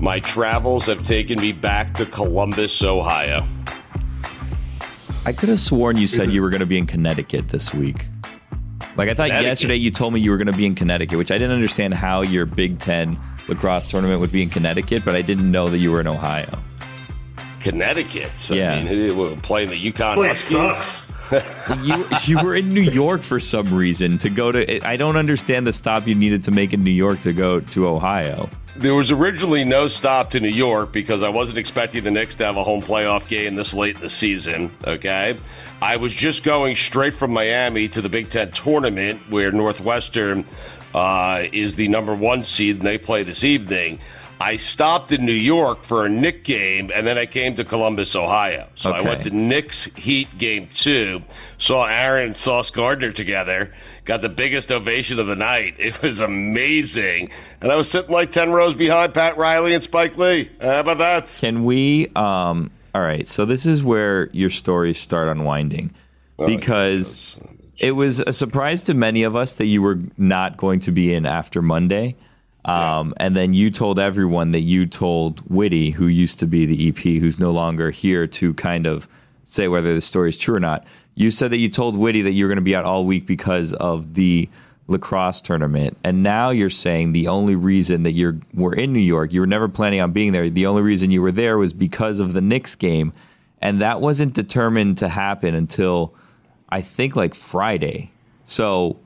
my travels have taken me back to Columbus, Ohio. I could have sworn you said you were going to be in Connecticut this week. Like I thought yesterday you told me you were going to be in Connecticut, which I didn't understand how your Big Ten lacrosse tournament would be in Connecticut, but I didn't know that you were in Ohio. Connecticut. Yeah. Mean, we're playing the UConn Boy, it Huskies. sucks. you you were in New York for some reason to go to. I don't understand the stop you needed to make in New York to go to Ohio. There was originally no stop to New York because I wasn't expecting the Knicks to have a home playoff game this late in the season. Okay. I was just going straight from Miami to the Big Ten tournament where Northwestern uh, is the number one seed and they play this evening. I stopped in New York for a Knick game and then I came to Columbus, Ohio. So I went to Knicks Heat game two, saw Aaron and Sauce Gardner together, got the biggest ovation of the night. It was amazing. And I was sitting like 10 rows behind Pat Riley and Spike Lee. How about that? Can we? Um, all right. So this is where your stories start unwinding, because it was a surprise to many of us that you were not going to be in after Monday. Um, And then you told everyone that you told Whitty, who used to be the EP, who's no longer here, to kind of say whether the story is true or not. You said that you told Whitty that you were going to be out all week because of the lacrosse tournament, and now you're saying the only reason that you're were in New York, you were never planning on being there. The only reason you were there was because of the Knicks game, and that wasn't determined to happen until I think like Friday. So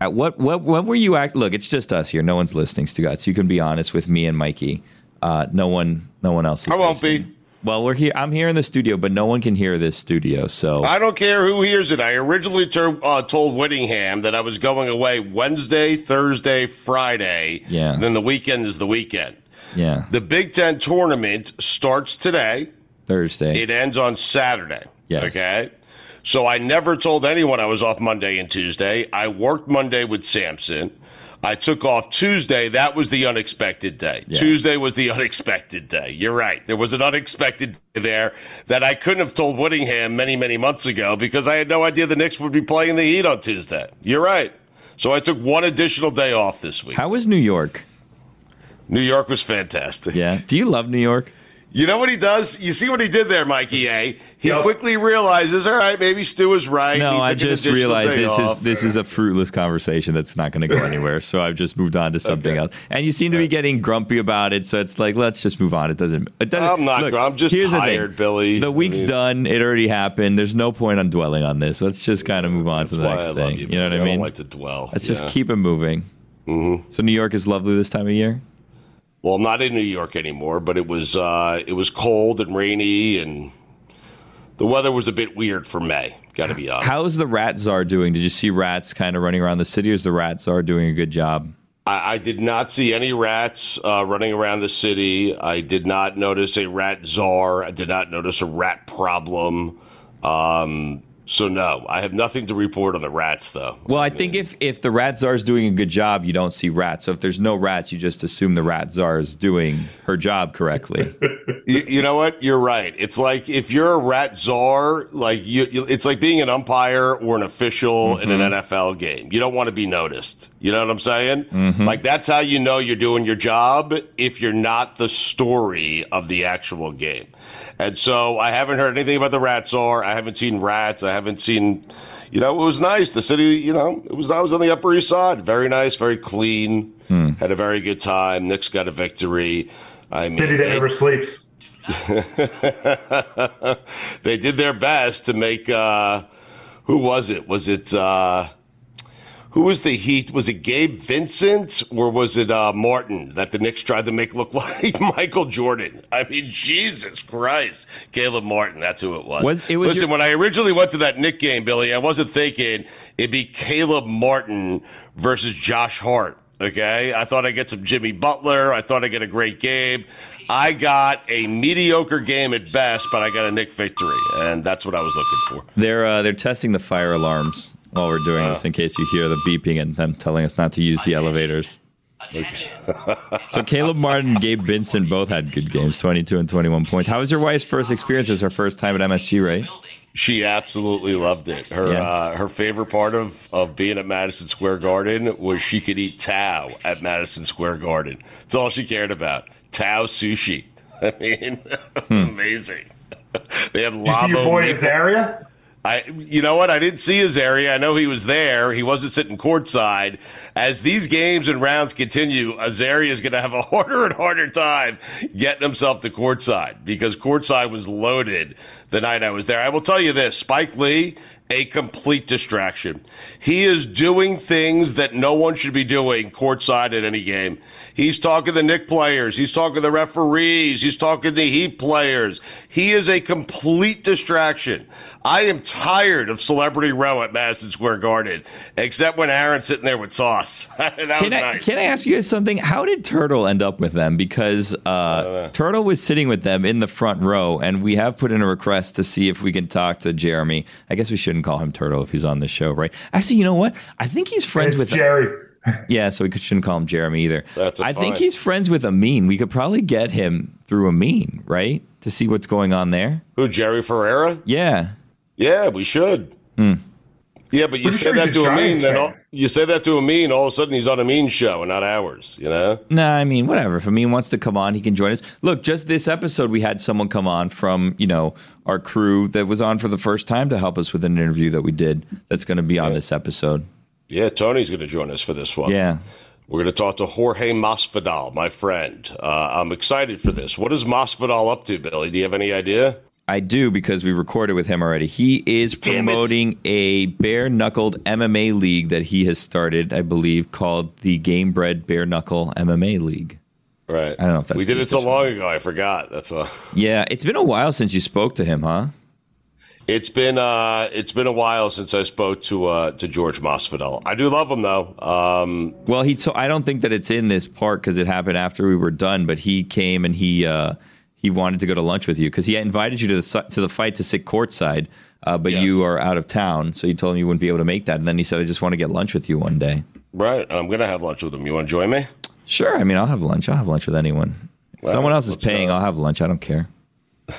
at what what when were you act? Look, it's just us here. No one's listening, Stugotz. So you can be honest with me and Mikey. Uh, no one, no one else. Is I won't listening. be. Well, we're here. I'm here in the studio, but no one can hear this studio. So I don't care who hears it. I originally ter- uh, told Whittingham that I was going away Wednesday, Thursday, Friday. Yeah. Then the weekend is the weekend. yeah, The Big Ten tournament starts today. Thursday. It ends on Saturday. Yes. Okay. So I never told anyone I was off Monday and Tuesday. I worked Monday with Samson. I took off Tuesday. That was the unexpected day. Yeah. Tuesday was the unexpected day. You're right. There was an unexpected day there that I couldn't have told Whittingham many, many months ago because I had no idea the Knicks would be playing the Heat on Tuesday. You're right. So I took one additional day off this week. How was New York? New York was fantastic. Yeah. Do you love New York? You know what he does? You see what he did there, Mikey A? He Yep. quickly realizes, all right, maybe Stu was right. No, I just realized day this is this is a fruitless conversation that's not going to go anywhere. So I've just moved on to something Okay. else. And you seem to be getting grumpy about it. So it's like let's just move on. It doesn't. It doesn't. I'm not Look, I'm just here's the thing. tired, Billy. The week's I mean- done. It already happened. There's no point on dwelling on this. Let's just kind of move on to the next thing. you, You, know what I mean? don't like to dwell. Let's Yeah. just keep it moving. Mm-hmm. So New York is lovely this time of year. Well, I'm not in New York anymore, but it was uh, it was cold and rainy, and the weather was a bit weird for May. Got to be honest. How's the rat czar doing? Did you see rats kind of running around the city? Or is the rat czar doing a good job? I, I did not see any rats uh, running around the city. I did not notice a rat czar. I did not notice a rat problem. Um, so no, I have nothing to report on the rats, though. Well, I think if if the rat czar is doing a good job, you don't see rats. So if there's no rats, you just assume the rat czar is doing her job correctly. You, you know what? You're right. It's like if you're a rat czar, like you, you it's like being an umpire or an official in an mm-hmm. NFL game. You don't want to be noticed. You know what I'm saying? Mm-hmm. Like that's how you know you're doing your job if you're not the story of the actual game. And so I haven't heard anything about the rat czar. I haven't seen rats. I haven't seen. You know, it was nice. The city, you know, it was. I was on the Upper East Side. Very nice, very clean. Had a very good time. Knicks got a victory. I mean, City that never sleeps. they did their best to make. Uh, who was it? Was it uh, who was the Heat? Was it Gabe Vincent or was it uh, Martin that the Knicks tried to make look like Michael Jordan? I mean, Jesus Christ, Caleb Martin. That's who it was. Was- it was Listen, your- when I originally went to that Knick game, Billy, I wasn't thinking it'd be Caleb Martin versus Josh Hart. Okay, I thought I'd get some Jimmy Butler. I thought I'd get a great game. I got a mediocre game at best, but I got a Knick victory, and that's what I was looking for. They're uh, they're testing the fire alarms while we're doing this in case you hear the beeping and them telling us not to use the elevators. so Caleb Martin and Gabe Vincent both had good games, 22 and 21 points. How was your wife's first experience? It was her first time at MSG, right? She absolutely loved it. Her Yeah. uh, her favorite part of, of being at Madison Square Garden was she could eat Tao at Madison Square Garden. It's all she cared about. Tao sushi. I mean, amazing. they have Did you see your lavo. boy meat- Azaria? I, you know what? I didn't see Azaria. I know he was there. He wasn't sitting courtside. As these games and rounds continue, Azaria is going to have a harder and harder time getting himself to courtside because courtside was loaded the night I was there. I will tell you this: Spike Lee, a complete distraction. He is doing things that no one should be doing courtside at any game. He's talking to the Knick players. He's talking to the referees. He's talking to Heat players. He is a complete distraction. I am tired of Celebrity Row at Madison Square Garden, except when Aaron's sitting there with sauce. that was Can I, nice. can I ask you guys something? How did Turtle end up with them? Because uh, Turtle was sitting with them in the front row, and we have put in a request to see if we can talk to Jeremy. I guess we shouldn't call him Turtle if he's on the show, right? Actually, you know what? I think he's friends It's with Jerry. Yeah, so we shouldn't call him Jeremy either. That's a I think he's friends with Amin. We could probably get him through Amin, right? To see what's going on there. Who, Jerry Ferrara? Yeah. Yeah, we should. Hmm. Yeah, but you Pretty said sure that he's a to Amin, then all, you said that to Amin, all of a sudden he's on Amin's show and not ours, you know? Nah, I mean, whatever. If Amin wants to come on, he can join us. Look, just this episode, we had someone come on from, you know, our crew that was on for the first time to help us with an interview that we did that's going to be on this episode. Yeah, Tony's going to join us for this one. Yeah. We're going to talk to Jorge Masvidal, my friend. Uh, I'm excited for this. What is Masvidal up to, Billy? Do you have any idea? I do because we recorded with him already. He is promoting a bare knuckled MMA league that he has started, I believe, called the Gamebred Bare Knuckle MMA League. Right. I don't know if that's we did it so long ago. I forgot. That's why. Yeah, it's been a while since you spoke to him, huh? It's been uh, it's been a while since I spoke to uh, to George Masvidal. I do love him though. Um, Well, he. To- I don't think that it's in this part because it happened after we were done. But he came and he uh, he wanted to go to lunch with you because he invited you to the to the fight to sit courtside, uh, but Yes. you are out of town, so you told him you wouldn't be able to make that. And then he said, "I just want to get lunch with you one day." right. I'm gonna have lunch with him. You want to join me? Sure. I mean, I'll have lunch. I'll have lunch with anyone. Well, someone else is paying. go. I'll have lunch. I don't care.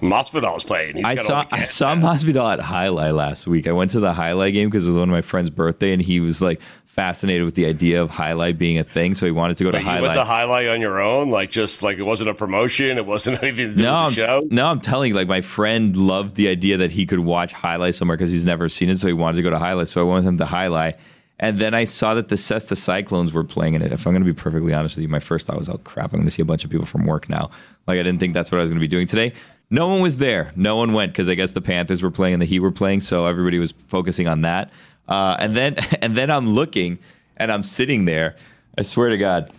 Masvidal's playing. He's I got saw I saw Masvidal at Jai Alai last week. I went to the Jai Alai game because it was one of my friend's birthday, and he was like fascinated with the idea of Jai Alai being a thing. So he wanted to go to Wait, you Jai Alai. went to jai alai on your own, like just like it wasn't a promotion. It wasn't anything to do no, with the I'm, show. no, I'm telling you, like my friend loved the idea that he could watch Jai Alai somewhere because he's never seen it, so he wanted to go to Jai Alai. So I went with him to Jai Alai, and then I saw that the Cesta Cyclones were playing in it. If I'm going to be perfectly honest with you, my first thought was, "Oh crap, I'm going to see a bunch of people from work now." Like I didn't think that's what I was going to be doing today. No one was there. No one went because I guess the Panthers were playing and the Heat were playing, so everybody was focusing on that. Uh, and then and then I'm looking and I'm sitting there. I swear to God,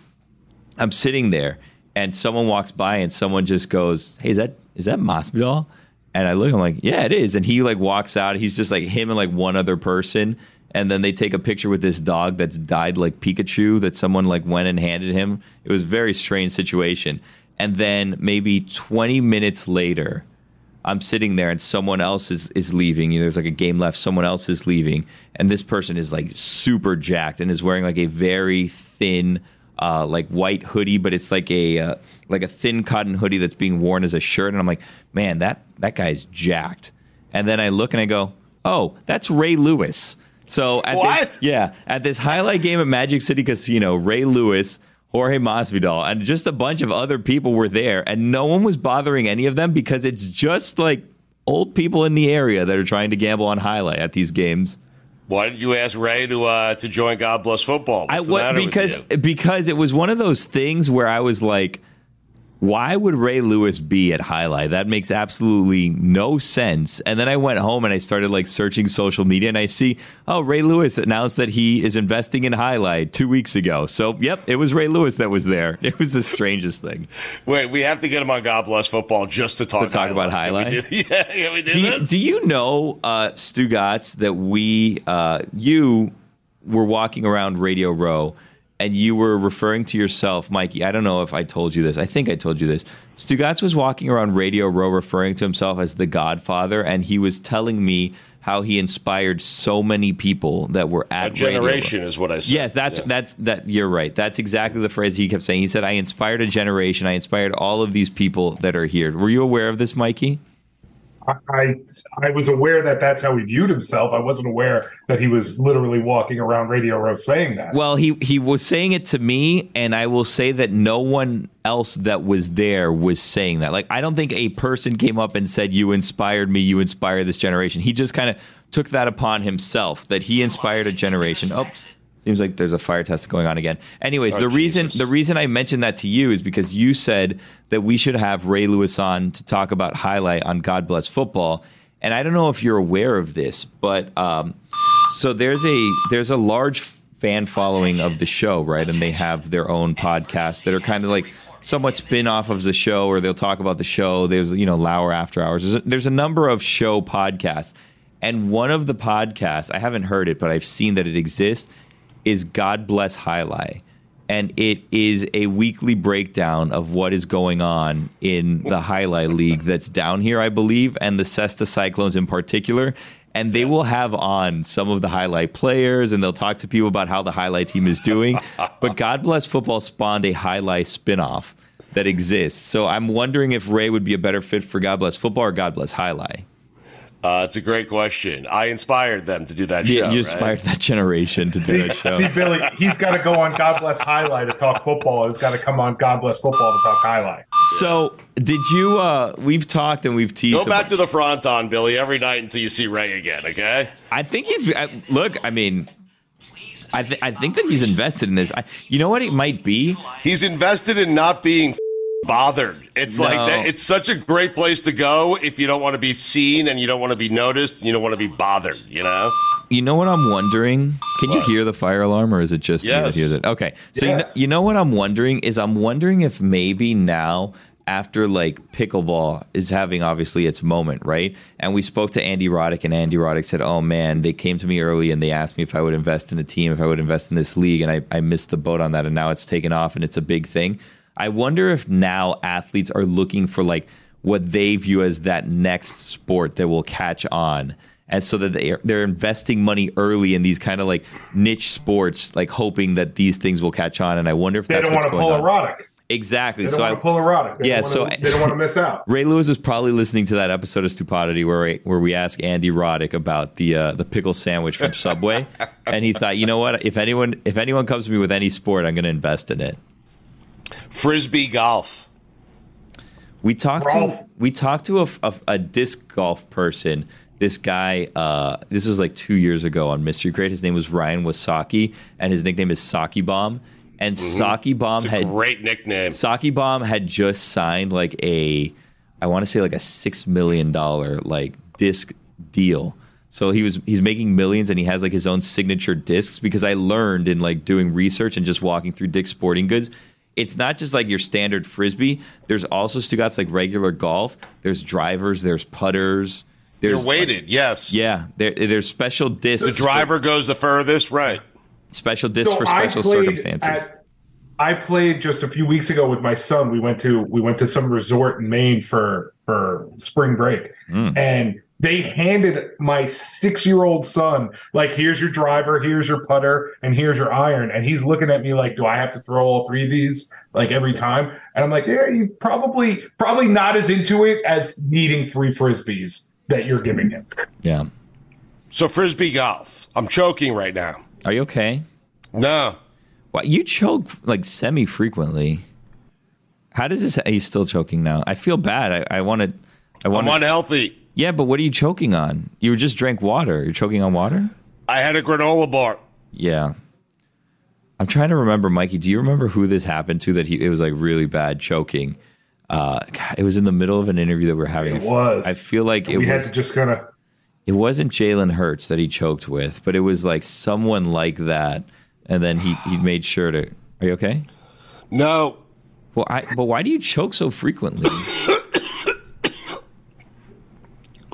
I'm sitting there and someone walks by and someone just goes, "Hey, is that is that Masvidal?" And I look, I'm like, "Yeah, it is." And he like walks out. He's just like him and like one other person. And then they take a picture with this dog that's dyed like Pikachu that someone like went and handed him. It was a very strange situation. And then maybe 20 minutes later, I'm sitting there and someone else is, is leaving. You know, there's like a game left. Someone else is leaving. And this person is like super jacked and is wearing like a very thin, uh, like white hoodie, but it's like a uh, like a thin cotton hoodie that's being worn as a shirt. And I'm like, man, that that guy's jacked. And then I look and I go, oh, that's Ray Lewis. So at What? this yeah at this jai alai game at Magic City Casino, Ray Lewis. Jorge Masvidal and just a bunch of other people were there, and no one was bothering any of them because it's just like old people in the area that are trying to gamble on jai alai at these games. Why did you ask Ray to uh, to join God Bless Football? I What's the what because because it was one of those things where I was like, why would Ray Lewis be at Jai Alai? That makes absolutely no sense. And then I went home and I started like searching social media and I see, oh, Ray Lewis announced that he is investing in Jai Alai two weeks ago. So, yep, it was Ray Lewis that was there. It was the strangest thing. Wait, we have to get him on God Bless Football just to talk, to talk about Jai Alai. yeah, yeah, we did do you, do you know, uh, Stugotz, that we, uh, you were walking around Radio Row and you were referring to yourself, Mikey. I don't know if I told you this. I think I told you this. Stugotz was walking around Radio Row referring to himself as the Godfather, and he was telling me how he inspired so many people that were at a generation is what I said. Yes, that's Yeah. that's that. You're right. That's exactly the phrase he kept saying. He said, "I inspired a generation. I inspired all of these people that are here." Were you aware of this, Mikey? I I was aware that that's how he viewed himself. I wasn't aware that he was literally walking around Radio Row saying that. Well, he he was saying it to me, and I will say that no one else that was there was saying that. Like, I don't think a person came up and said, "You inspired me. You inspire this generation." He just kind of took that upon himself that he inspired a generation. Oh, seems like there's a fire test going on again. Anyways, Oh, the reason the reason I mentioned that to you is because you said that we should have Ray Lewis on to talk about jai alai on God Bless Football, and I don't know if you're aware of this, but. Um, so there's a there's a large fan following of the show, right? And they have their own podcasts that are kind of like somewhat spin off of the show, or they'll talk about the show. There's you know Lauer After Hours. There's a, there's a number of show podcasts, and one of the podcasts I haven't heard it, but I've seen that it exists. Is God Bless Jai Alai. And it is a weekly breakdown of what is going on in the Jai Alai League that's down here, I believe, and the Cesta Cyclones in particular and they will have on some of the jai alai players and they'll talk to people about how the jai alai team is doing. but God Bless Football spawned a jai alai spinoff that exists. So I'm wondering if Ray would be a better fit for God Bless Football or God Bless Jai Alai. Uh, it's a great question. I inspired them to do that Yeah, show. you right? inspired that generation to do See, that show. see, Billy, he's got to go on God Bless Jai Alai to talk football. He's got to come on God Bless Football to talk jai alai. So did you? uh We've talked and we've teased. Go back about- to the fronton, Billy, every night until you see Ray again. Okay. I think he's. I, look, I mean. I, th- I think that he's invested in this. I, you know what it might be? He's invested in not being f- bothered. It's like that. It's such a great place to go if you don't want to be seen and you don't want to be noticed and you don't want to be bothered. You know. You know what I'm wondering? Can you hear the fire alarm, or is it just me that hears it? Okay, so you, know, you know what I'm wondering is I'm wondering if maybe now after like pickleball is having obviously its moment, right? And we spoke to Andy Roddick, and Andy Roddick said, "Oh man, they came to me early and they asked me if I would invest in a team, if I would invest in this league, and I, I missed the boat on that, and now it's taken off and it's a big thing." I wonder if now athletes are looking for like what they view as that next sport that will catch on and so that they are, they're investing money early in these kind of like niche sports, like hoping that these things will catch on. And I wonder if They that's don't what's want to going pull on. a Roddick. Exactly. They don't So want I, to pull a Roddick. They Yeah, so- to, they don't want to miss out. Ray Lewis was probably listening to that episode of Stupodity where we, where we asked Andy Roddick about the uh, the pickle sandwich from Subway, and he thought, you know what? If anyone if anyone comes to me with any sport, I'm going to invest in it. Frisbee golf. We talked Golf. to we talked to a, a, a disc golf person. This guy, uh, this was like two years ago on Mystery Crate. His name was Ryan Wysocki, and his nickname is Sockibomb. And Sockibomb It's a had great nickname. Sockibomb had just signed like a, I want to say like a six million dollar like disc deal. So he was he's making millions and he has like his own signature discs because I learned in like doing research and just walking through Dick's Sporting Goods. It's not just like your standard frisbee. There's also Stugotz like regular golf. There's drivers. There's putters. They're There's like- weighted. yes. yeah, there, there's special discs. The driver goes the furthest. Right. special discs So for special circumstances. at- I played just a few weeks ago with my son. We went to we went to some resort in Maine for for spring break, Mm. and they handed my six year old son like, "Here's your driver, here's your putter, and here's your iron." And he's looking at me like, "Do I have to throw all three of these like every time?" And I'm like, "Yeah, you probably probably not as into it as needing three frisbees that you're giving him." yeah. So frisbee golf. I'm choking right now. Are you okay? No. Well, you choke like semi frequently. How does this? He's still choking now? I feel bad. I want to. I want I'm to. unhealthy. Yeah, but what are you choking on? You just drank water. You're choking on water. I had a granola bar. Yeah. I'm trying to remember, Mikey. Do you remember who this happened to? That he it was like really bad choking. Uh, God, it was in the middle of an interview that we are having. It was. I feel like it we had was. to just kind of. It wasn't Jalen Hurts that he choked with, but it was like someone like that, and then he he made sure to. Are you okay? No. Well, I, but why do you choke so frequently?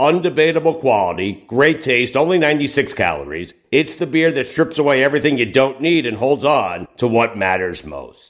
undebatable quality, great taste, only 96 calories. It's the beer that strips away everything you don't need and holds on to what matters most.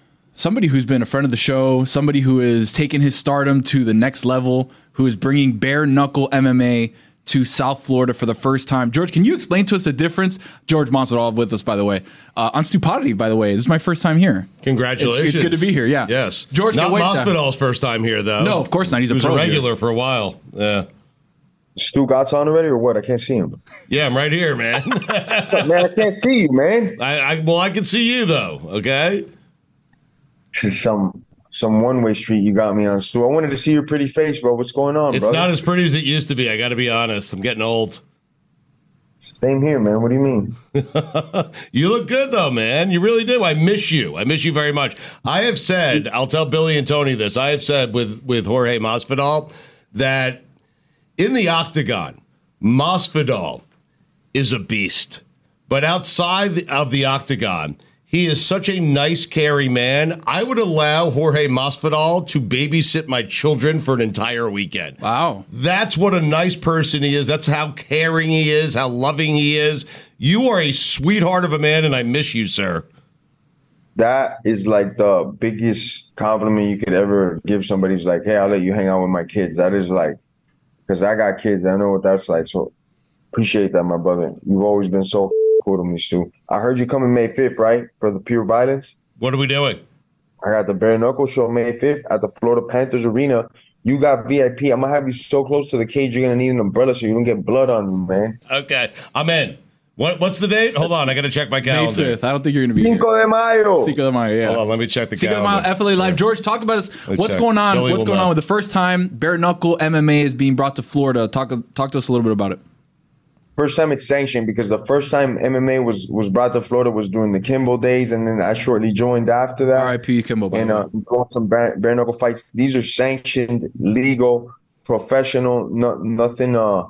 somebody who's been a friend of the show, somebody who has taken his stardom to the next level, who is bringing bare knuckle MMA to South Florida for the first time. George, can you explain to us the difference? George Masvidal with us, by the way, uh, on Stupodity. By the way, this is my first time here. Congratulations! It's, it's good to be here. Yeah. Yes. George, not wait, Masvidal's first time here though. No, of course not. He's he a was pro a regular here. for a while. Yeah. Stu got on already or what? I can't see him. Yeah, I'm right here, man. man, I can't see you, man. I, I well, I can see you though. Okay. This is some some one way street you got me on, Stu. I wanted to see your pretty face, bro. What's going on, It's brother? not as pretty as it used to be. I got to be honest. I'm getting old. Same here, man. What do you mean? You look good though, man. You really do. I miss you. I miss you very much. I have said, I'll tell Billy and Tony this. I have said with with Jorge Masvidal that in the octagon, Masvidal is a beast. But outside of the octagon, he is such a nice, caring man. I would allow Jorge Masvidal to babysit my children for an entire weekend. Wow. That's what a nice person he is. That's how caring he is, how loving he is. You are a sweetheart of a man, and I miss you, sir. That is like the biggest compliment you could ever give somebody's like, hey, I'll let you hang out with my kids. That is like, because I got kids. I know what that's like. So appreciate that, my brother. You've always been so cool to me, Stu. I heard you coming May 5th, right? For the Pure Violence. What are we doing? I got the Bare Knuckle Show May 5th at the Florida Panthers Arena. You got VIP. I'm gonna have you so close to the cage, you're gonna need an umbrella so you don't get blood on you, man. Okay, I'm in. What, what's the date? Hold on, I got to check my May calendar. 5th. I don't think you're going to be here. Cinco de Mayo. Cinco de Mayo, yeah. Hold on, let me check the Cinco de Mayo, calendar. FLA Live. George, talk about us. me What's check. going on? Billy What's going know. on with the first time bare knuckle MMA is being brought to Florida? Talk talk to us a little bit about it. First time it's sanctioned because the first time MMA was was brought to Florida was during the Kimbo days, and then I shortly joined after that. R.I.P. Kimbo. by and uh, some bare, bare knuckle fights. These are sanctioned, legal, professional. No, nothing. Uh,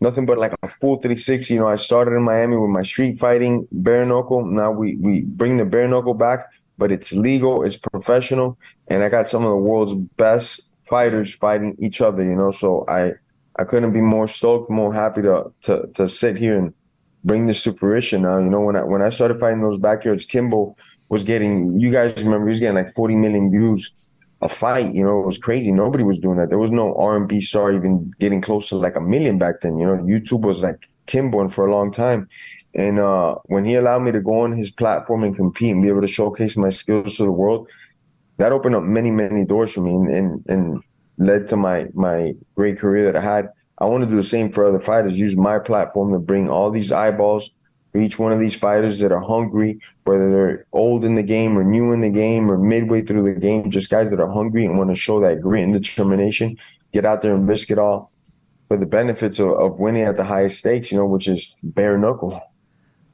nothing but like a full 360. You know, I started in Miami with my street fighting bare knuckle. Now we we bring the bare knuckle back, but it's legal, it's professional, and I got some of the world's best fighters fighting each other. You know, so I I couldn't be more stoked, more happy to to to sit here and bring this to fruition. Now, you know, when I when I started fighting those backyards, Kimbo was getting. You guys remember he was getting like 40 million views a fight. You know, it was crazy. Nobody was doing that. There was no R and B star even getting close to like a million back then. You know, YouTube was like Kimbo for a long time. And uh, when he allowed me to go on his platform and compete and be able to showcase my skills to the world, that opened up many, many doors for me and, and, and led to my my great career that I had. I want to do the same for other fighters. Use my platform to bring all these eyeballs for each one of these fighters that are hungry, whether they're old in the game or new in the game or midway through the game, just guys that are hungry and want to show that grit and determination. Get out there and risk it all for the benefits of, of winning at the highest stakes, you know, which is bare knuckle.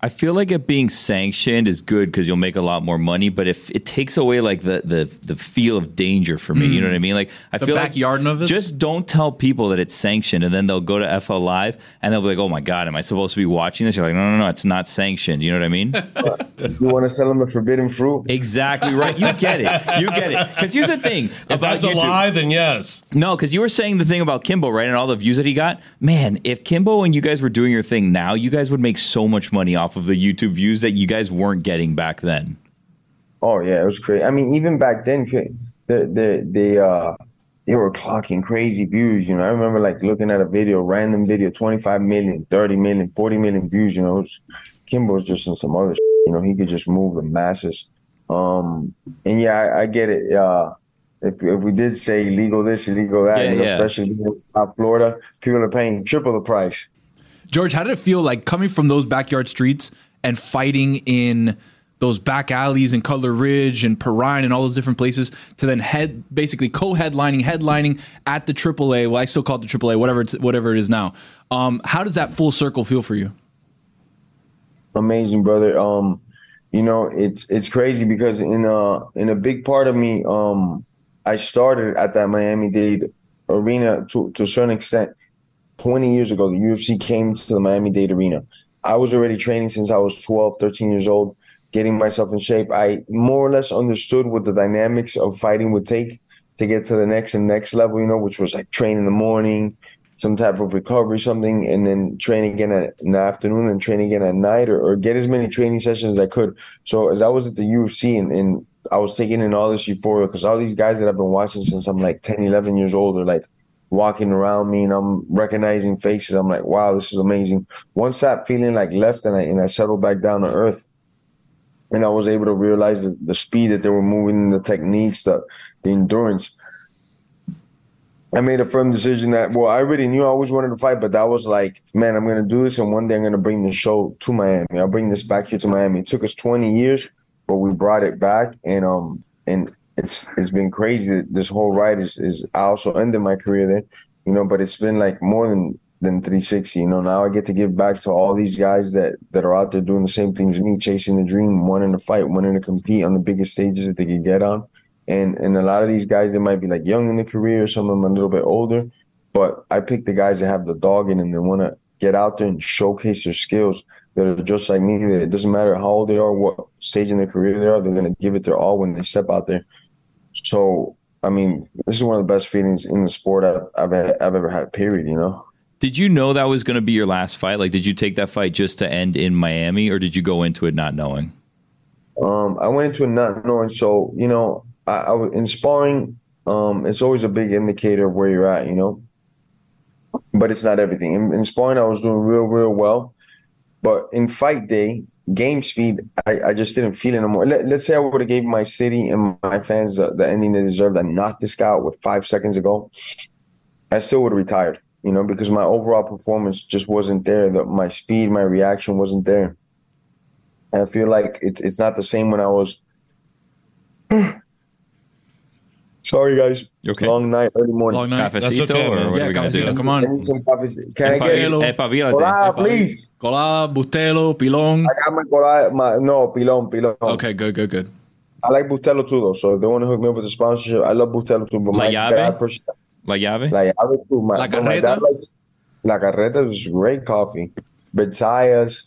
I feel like it being sanctioned is good because you'll make a lot more money. But if it takes away like the the, the feel of danger for me, you know mm. what I mean? Like I The feel backyard like of just don't tell people that it's sanctioned, and then they'll go to FL Live and they'll be like, "Oh my god, am I supposed to be watching this?" You're like, "No, no, no, it's not sanctioned." You know what I mean? You want to sell them a forbidden fruit? exactly right. You get it. You get it. Because here's the thing If about that's a lie, then yes. No, because you were saying the thing about Kimbo, right? And all the views that he got. Man, if Kimbo and you guys were doing your thing now, you guys would make so much money off of the YouTube views that you guys weren't getting back then. Oh yeah, it was crazy. I mean, even back then, the the they uh they were clocking crazy views. You know, I remember like looking at a video, random video, 25 million, 30 million, 40 million views. You know, was, Kimbo's just in some other. Shit, you know, he could just move the masses. Um, and yeah, I, I get it. Uh, if if we did say illegal this, illegal that, Yeah, you know, yeah. especially in South Florida, people are paying triple the price. George, how did it feel like coming from those backyard streets and fighting in those back alleys in Cutler Ridge and Perrine and all those different places to then head basically co-headlining, headlining at the AAA. Well, I still call it the AAA, whatever it's whatever it is now. Um, how does that full circle feel for you? amazing brother um you know it's it's crazy because in a in a big part of me um i started at that miami dade arena to, to a certain extent 20 years ago the ufc came to the miami dade arena i was already training since i was 12 13 years old getting myself in shape i more or less understood what the dynamics of fighting would take to get to the next and next level you know which was like train in the morning some type of recovery, something, and then train again at, in the afternoon and train again at night, or, or get as many training sessions as I could. So as I was at the UFC and, and I was taking in all this euphoria because all these guys that I've been watching since I'm like 10, 11 years old are like walking around me and I'm recognizing faces. I'm like, wow, this is amazing. Once that feeling like left and I and I settled back down to earth, and I was able to realize the, the speed that they were moving, the techniques, the the endurance. I made a firm decision that well, I already knew I always wanted to fight, but that was like, man, I'm gonna do this, and one day I'm gonna bring the show to Miami. I'll bring this back here to Miami. It took us 20 years, but we brought it back, and um, and it's it's been crazy. This whole ride is is I also ended my career there, you know, but it's been like more than than 360. You know, now I get to give back to all these guys that that are out there doing the same thing as me, chasing the dream, wanting to fight, wanting to compete on the biggest stages that they can get on. And and a lot of these guys, they might be like young in the career, some of them a little bit older. But I pick the guys that have the dog in them they want to get out there and showcase their skills. That are just like me. That it doesn't matter how old they are, what stage in their career they are, they're gonna give it their all when they step out there. So I mean, this is one of the best feelings in the sport I've I've, I've ever had. Period. You know. Did you know that was going to be your last fight? Like, did you take that fight just to end in Miami, or did you go into it not knowing? Um, I went into it not knowing. So you know, I, I was in sparring. Um, it's always a big indicator of where you're at. You know, but it's not everything. In, in sparring, I was doing real, real well. But in fight day, game speed, I, I just didn't feel it anymore. Let, let's say I would have gave my city and my fans the, the ending they deserved. I knocked this guy out with five seconds ago. I still would have retired, you know, because my overall performance just wasn't there. The, my speed, my reaction wasn't there. And I feel like it's it's not the same when I was. Sorry, guys. Okay. Long night, early morning. Long night. That's Cafecito, okay, or man. what Yeah, are we cafecito, do? come I on. need some coffee. Can I Epa- get Hello. Epavírate. Hola, please? Colada, Bustelo, Pilon. I got my cola, my no pilon, pilon. Okay, good, good, good. I like Bustelo too, though. So if they want to hook me up with a sponsorship, I love Bustelo too. But La my Llave? dad, pers- La llave? La Llave too. My, La but my Carreta? dad likes La Carreta is great coffee. Versailles.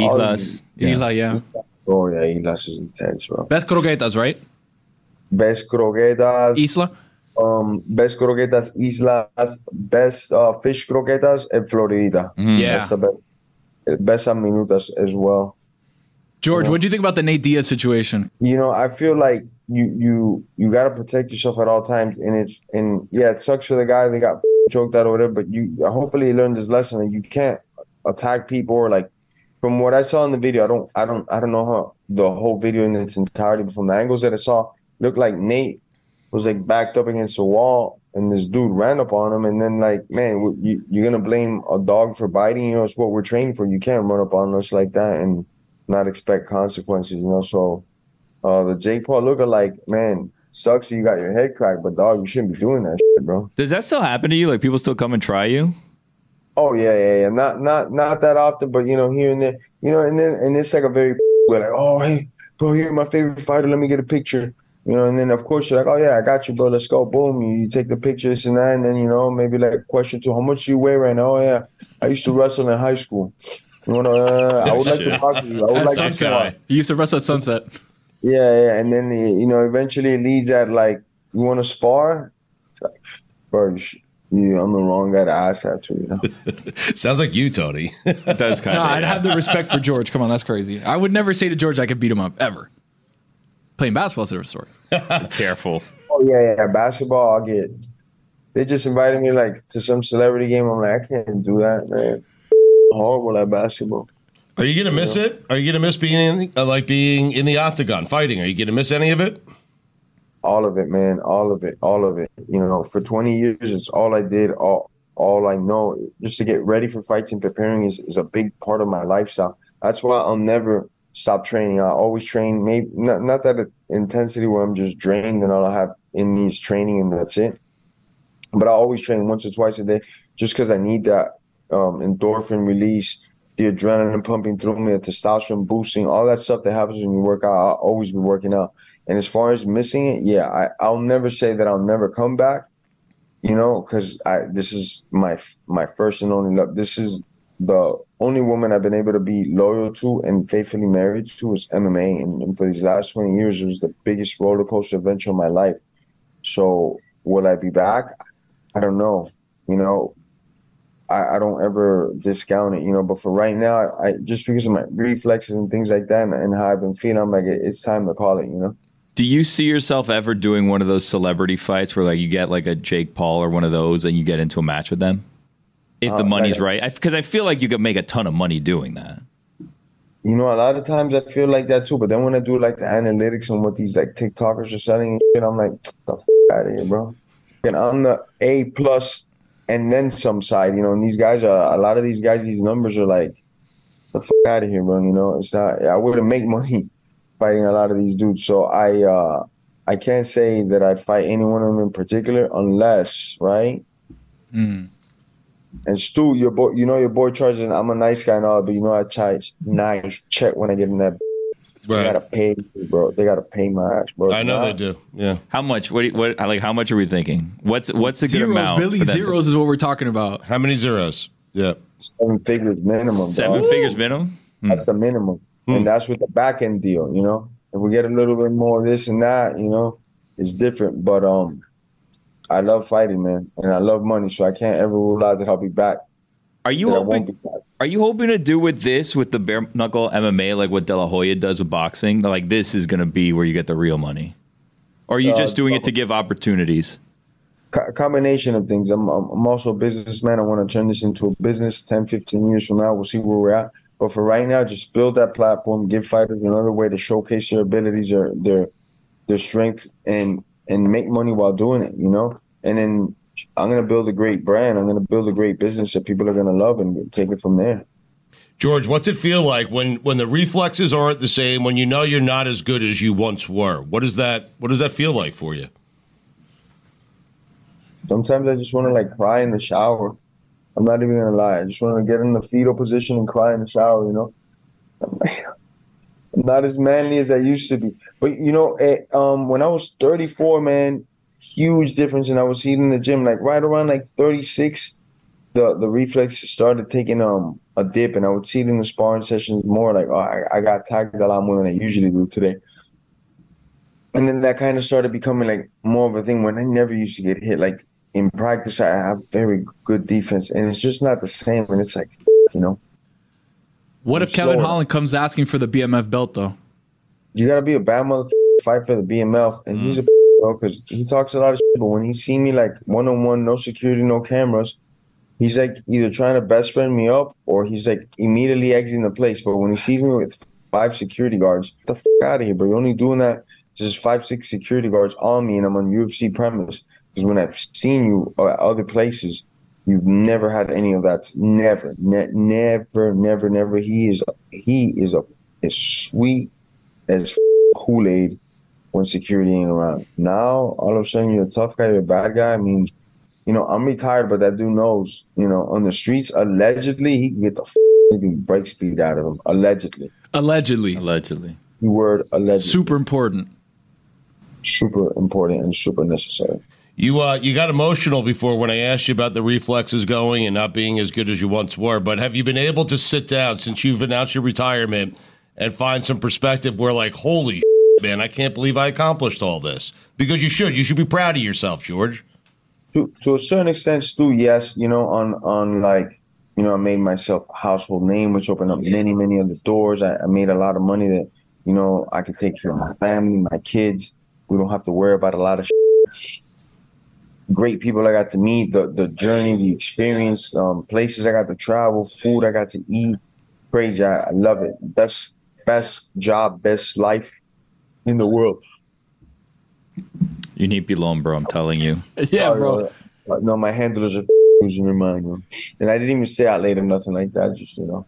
all Islas. these- Yeah. Yeah. Oh yeah, Islas is intense, bro. Best croquetas, right? Best croquetas. Isla. um, best croquetas Islas. Best uh, fish croquetas en Floridita. Yeah. That's the best. Best a minutas as well. George, what do you think about the Nate Diaz situation? you know i feel like you you you got to protect yourself at all times and it's and yeah it sucks for the guy that got choked out or whatever but you hopefully he learned his lesson and you can't attack people or like from what i saw in the video i don't i don't i don't know how the whole video in its entirety but from the angles that i saw looked like nate was like backed up against a wall and this dude ran up on him and then like man you, you're gonna blame a dog for biting you know it's what we're trained for you can't run up on us like that and not expect consequences you know so uh, the Jake Paul lookalike, man, sucks you got your head cracked, but dog, you shouldn't be doing that shit, bro. Does that still happen to you? Like, people still come and try you? Oh yeah, yeah, yeah. Not not not that often, but you know, here and there. You know, and then and it's like a very like, oh hey, bro, you're my favorite fighter. Let me get a picture. You know, and then of course you're like, oh yeah, I got you, bro. Let's go. Boom. You, you take the pictures and that, and then you know maybe like question two, how much do you weigh right now? Oh yeah, I used to wrestle in high school. You wanna? Uh, I would like to talk to you. I would At like to Sunset. talk. He used to wrestle at Sunset. Yeah, yeah, and then you know eventually it leads at like, you want to spar? It's like, Bro, you sh- you, I'm the wrong guy to ask that to. You know. Sounds like you, Tony. That's does kind No, of. I'd have the respect for George. Come on, that's crazy. I would never say to George I could beat him up ever. Playing basketball is a different story. Careful. Oh yeah, yeah. Basketball, I'll get. They just invited me like to some celebrity game. I'm like, I can't do that, man. Horrible at basketball. Are you gonna miss it? Are you gonna miss being in, uh, like being in the octagon fighting? Are you gonna miss any of it? All of it, man. All of it. All of it. You know, for 20 years, it's all I did. All all I know. Just to get ready for fights and preparing is, is a big part of my lifestyle. That's why I'll never stop training. I always train. Maybe not not that intensity where I'm just drained and I have in is training and that's it. But I always train once or twice a day, just because I need that um, endorphin release, the adrenaline pumping through me, the testosterone boosting, all that stuff that happens when you work out. I'll always be working out. And as far as missing it, yeah, I, I'll never say that I'll never come back. You know, because I this is my my first and only love. This is the only woman I've been able to be loyal to and faithfully married to is MMA. And, and for these last 20 years, it was the biggest roller coaster adventure of my life. So will I be back? I don't know. You know, I, I don't ever discount it, you know, but for right now, I just because of my reflexes and things like that and, and how I've been feeling, I'm like, it's time to call it, you know? Do you see yourself ever doing one of those celebrity fights where like you get like a Jake Paul or one of those and you get into a match with them? If the Uh, money's like- right, because I, feel like you could make a ton of money doing that. You know, a lot of times I feel like that too, but then when I do like the analytics and what these like TikTokers are selling and shit, I'm like, the f- out of here, bro. And I'm the A plus and then some side, you know, and these guys are, a lot of these guys, these numbers are like, the f- out of here, bro. You know, it's not, I wouldn't make money fighting a lot of these dudes. So I, uh, I can't say that I'd fight any one of them in particular unless, right? And Stu, your boy, you know your boy charges. I'm a nice guy and all, but you know I charge nice check when I get in that. They gotta pay, me, bro. They gotta pay my ass, bro. I know Nah. they do. Yeah. How much? What? you- What? Like how much are we thinking? What's What's a good Zeros, amount? Billy. for them to- Zeros is what we're talking about. How many zeros? Yeah. Seven figures minimum. Seven dog. figures minimum. That's the minimum, and that's with the back end deal. You know, if we get a little bit more of this and that, you know, it's different. But um, I love fighting, man, and I love money, so I can't ever rule out that I'll be back. Are you hoping? won't be back. Are you hoping to do with this with the bare knuckle MMA like what De La Hoya does with boxing? Like this is going to be where you get the real money, or are you Uh, just doing it to give opportunities? co- combination of things. I'm, I'm I'm also a businessman. I want to turn this into a business 10, 15 years from now. We'll see where we're at. But for right now, just build that platform, give fighters another way to showcase their abilities, their their their strength, and and make money while doing it. You know, and then I'm gonna build a great brand. I'm gonna build a great business that people are gonna love and take it from there. George, what's it feel like when when the reflexes aren't the same, when you know you're not as good as you once were? What does that what does that feel like for you? Sometimes I just want to like cry in the shower. I'm not even gonna lie. I just want to get in the fetal position and cry in the shower. You know, I'm, like, I'm not as manly as I used to be. But you know, eh, um, when I was 34, man, huge difference. And I was eating in the gym like right around like 36. The the reflexes started taking um a dip, and I would see it in the sparring sessions more like, oh, I, I got tagged a lot more than I usually do today. And then that kind of started becoming like more of a thing when I never used to get hit. Like in practice, I have very good defense, and it's just not the same. And it's like, you know, What if Kevin slower. Holland comes asking for the BMF belt though? you gotta be a bad mother fight for the BMF, and he's a bro because he talks a lot of shit. But when he see me like one on one, no security, no cameras, he's like either trying to best friend me up or he's like immediately exiting the place. But when he sees me with five security guards, the fuck out of here, bro. You're only doing that. Just five, six security guards on me, and I'm on UFC premise. Because when I've seen you at other places, you've never had any of that. Never, ne- never, never, never. He is, he is a, as sweet as Kool Aid when security ain't around. Now, all of a sudden, you're a tough guy, you're a bad guy. I mean, you know, I'm retired, but that dude knows, you know, on the streets, allegedly, he can get the f- break speed out of him. Allegedly. Allegedly. Allegedly. The word allegedly. Super important. Super important and super necessary. You uh, you got emotional before when I asked you about the reflexes going and not being as good as you once were. But have you been able to sit down since you've announced your retirement and find some perspective where, like, holy shit, man, I can't believe I accomplished all this? Because you should. You should be proud of yourself, George. To to a certain extent, Stu, yes, you know, on on like, you know, I made myself a household name, which opened up many, many other doors. I, I made a lot of money that, you know, I could take care of my family, my kids. We don't have to worry about a lot of great people I got to meet, the the journey, the experience, um, places I got to travel, food I got to eat. Crazy. I, I love it. Best best job, best life in the world. You need belong, bro. I'm telling you. Yeah, Oh, bro. no, No, my handlers are losing their mind, yo. and I didn't even say out late or nothing like that. Just you know,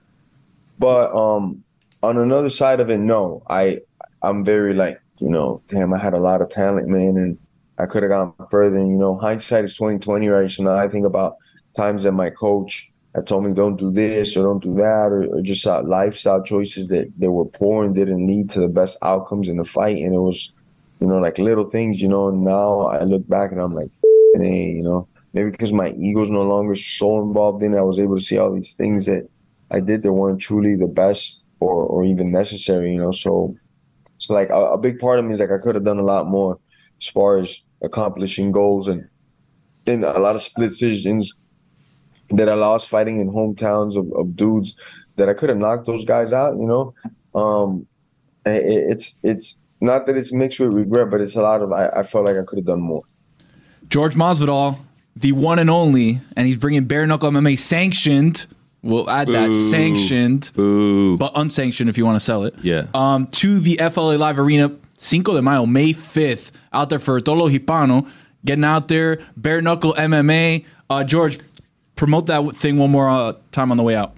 but um, on another side of it, no, I I'm very like you know, damn, I had a lot of talent, man, and I could have gone further. And you know, hindsight is twenty twenty, right? So now I think about times that my coach had told me don't do this or don't do that, or, or just uh, lifestyle choices that that were poor and didn't lead to the best outcomes in the fight, and it was you know, like little things, you know. Now I look back and I'm like, hey, you know, maybe because my ego's no longer so involved in it, I was able to see all these things that I did that weren't truly the best or, or even necessary, you know. So, so like a, a big part of me is like I could have done a lot more as far as accomplishing goals and in a lot of split decisions that I lost fighting in hometowns of, of dudes that I could have knocked those guys out, you know. Um, it, it's it's not that it's mixed with regret, but it's a lot of I, I felt like I could have done more. George Masvidal, the one and only, and he's bringing bare knuckle MMA sanctioned. We'll add that Boo. sanctioned, Boo. but unsanctioned if you want to sell it. Yeah. Um, to the FLA Live Arena, Cinco de Mayo, May fifth, out there for Tolo Hipano, getting out there, bare knuckle MMA. Uh, George, promote that thing one more uh, time on the way out.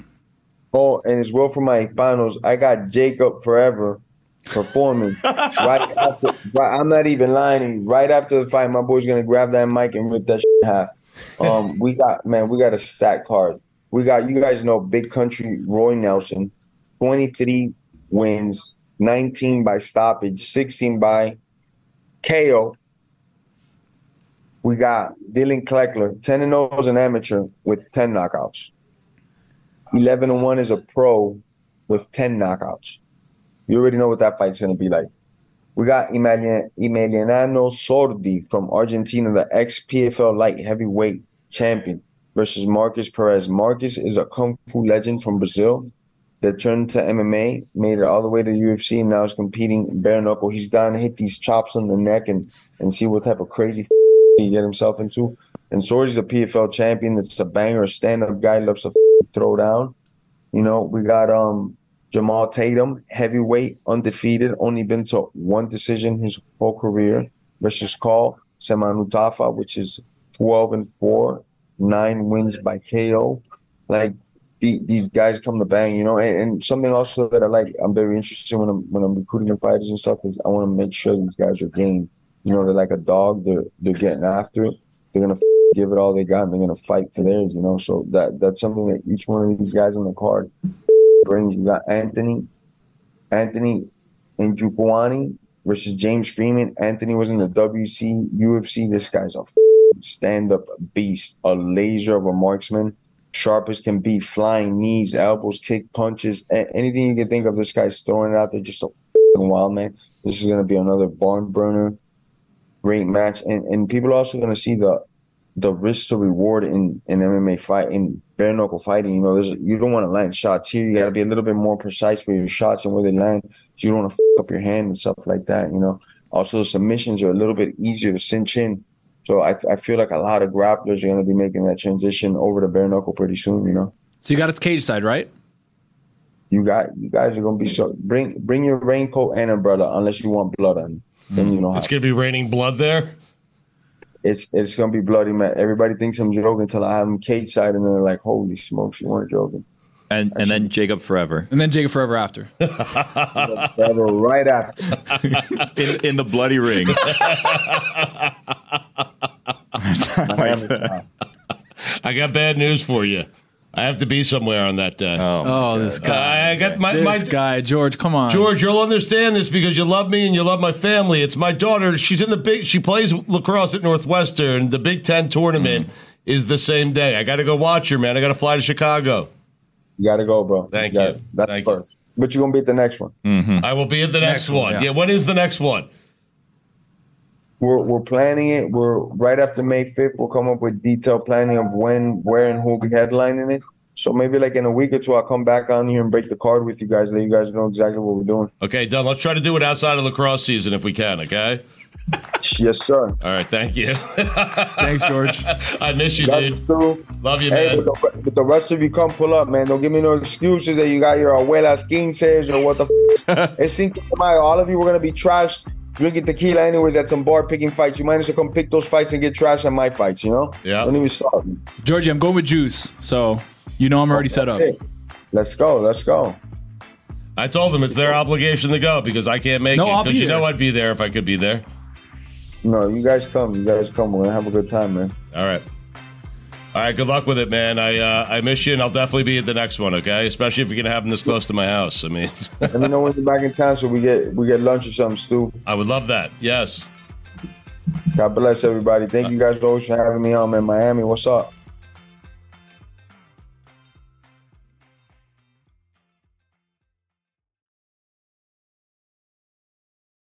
Oh, and as well for my finals, I got Jacob Forever performing right after. Right, I'm not even lying. Right after the fight, my boy's gonna grab that mic and rip that shit in half. Um, we got man, we got a stack card. We got you guys know Big Country Roy Nelson, 23 wins, 19 by stoppage, 16 by KO. We got Dylan Kleckler, 10 and 0 as an amateur with 10 knockouts. 11 and 1 as a pro with 10 knockouts. You already know what that fight's going to be like. We got Emilian- Emiliano Sordi from Argentina, the ex PFL light heavyweight champion, versus Markus Perez. Markus is a kung fu legend from Brazil that turned to MMA, made it all the way to the UFC, and now is competing bare knuckle. He's down to hit these chops on the neck and, and see what type of crazy he get himself into. And Sordi's a PFL champion that's a banger, a stand up guy, loves to throw down. You know, we got um Jamal Tatum, heavyweight, undefeated, only been to one decision his whole career, versus Call Semanutafa, which is 12 and 4, nine wins by KO. Like the, these guys come to bang, you know. And, and something also that I like, I'm very interested when I'm when I'm recruiting fighters and stuff is I want to make sure these guys are game. You know, they're like a dog. They're they're getting after it. They're gonna give it all they got. and They're gonna fight for theirs. You know, so that that's something that each one of these guys on the card brings. You got Anthony, Anthony and Njokuani versus James Freeman. Anthony was in the WEC, UFC. This guy's a stand-up beast, a laser of a marksman, sharp as can be, flying knees, elbows, kick, punches, anything you can think of. This guy's throwing out there, just a wild man. This is gonna be another barn burner, great match, and and people are also gonna see the the risk to reward in in MMA fight in bare knuckle fighting. You know, there's you don't want to land shots here. You got to be a little bit more precise with your shots and where they land. You don't want to up your hand and stuff like that. You know. Also, submissions are a little bit easier to cinch in. So I, I feel like a lot of grapplers are going to be making that transition over to bare knuckle pretty soon. You know. So you got its cage side, right? You got you guys are going to be so bring bring your raincoat and umbrella unless you want blood on. You. Then you mm. know It's going to be raining blood there. it's it's gonna be bloody, man. Everybody thinks I'm joking until I have them cage side, and they're like, "Holy smokes, you weren't joking." And and then Jacob forever And then Jacob Forever after. Forever right after. in, in the bloody ring. I got bad news for you. I have to be somewhere on that day. Oh, oh this guy. I got my, this my guy, George. Come on, George, you'll understand this because you love me and you love my family. It's my daughter. She's in the big. She plays lacrosse at Northwestern. The Big Ten tournament mm. is the same day. I got to go watch her, man. I got to fly to Chicago. You gotta go, bro. Thank gotta- you. That's Thank first. But you're gonna be at the next one. Mm-hmm. I will be at the next, Next one, one. yeah. Yeah. What is the next one? We're we're planning it. We're right after May 5th. We'll come up with detailed planning of when, where, and who will be headlining it. So maybe like in a week or two, I'll come back on here and break the card with you guys. Let you guys know exactly what we're doing. Okay, done. Let's try to do it outside of lacrosse season if we can. Okay. Yes, sir. All right. Thank you. Thanks, George. I miss you, That's dude. true. Love you, Hey, man. but the, but the rest of you come pull up, man. Don't give me no excuses that you got your abuela's quinces or what the f. it's Cinco de Mayo. All of you were gonna be trashed drinking tequila anyways at some bar picking fights. You might as well come pick those fights and get trash at my fights. You know? Yeah. Don't even start. Georgie, I'm going with Juice, so you know I'm already set up. Let's go. Let's go. I told them it's their obligation to go because I can't make No, it. I'll Because be you know. I'd be there if I could be there. No, you guys come. You guys come. We're gonna have a good time, man. All right. All right. Good luck with it, man. I uh, I miss you, and I'll definitely be at the next one. Okay, especially if you're gonna have them this close to my house. I mean, Let me know when you're back in town so we get we get lunch or something, Stu. I would love that. Yes. God bless everybody. Thank you guys always for having me on, man. Miami, what's up?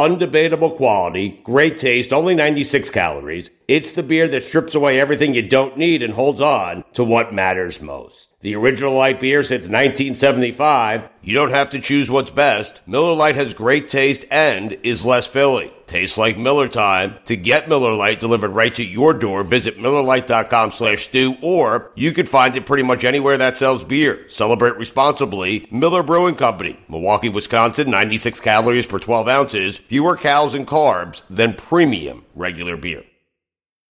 undebatable quality, great taste, only 96 calories. It's the beer that strips away everything you don't need and holds on to what matters most. The original light beer since 1975. You don't have to choose what's best. Miller Lite has great taste and is less filling. Tastes like Miller time. To get Miller Lite delivered right to your door, visit MillerLite.com slash stew, or you can find it pretty much anywhere that sells beer. Celebrate responsibly. Miller Brewing Company, Milwaukee, Wisconsin, 96 calories per 12 ounces, fewer calories and carbs than premium regular beer.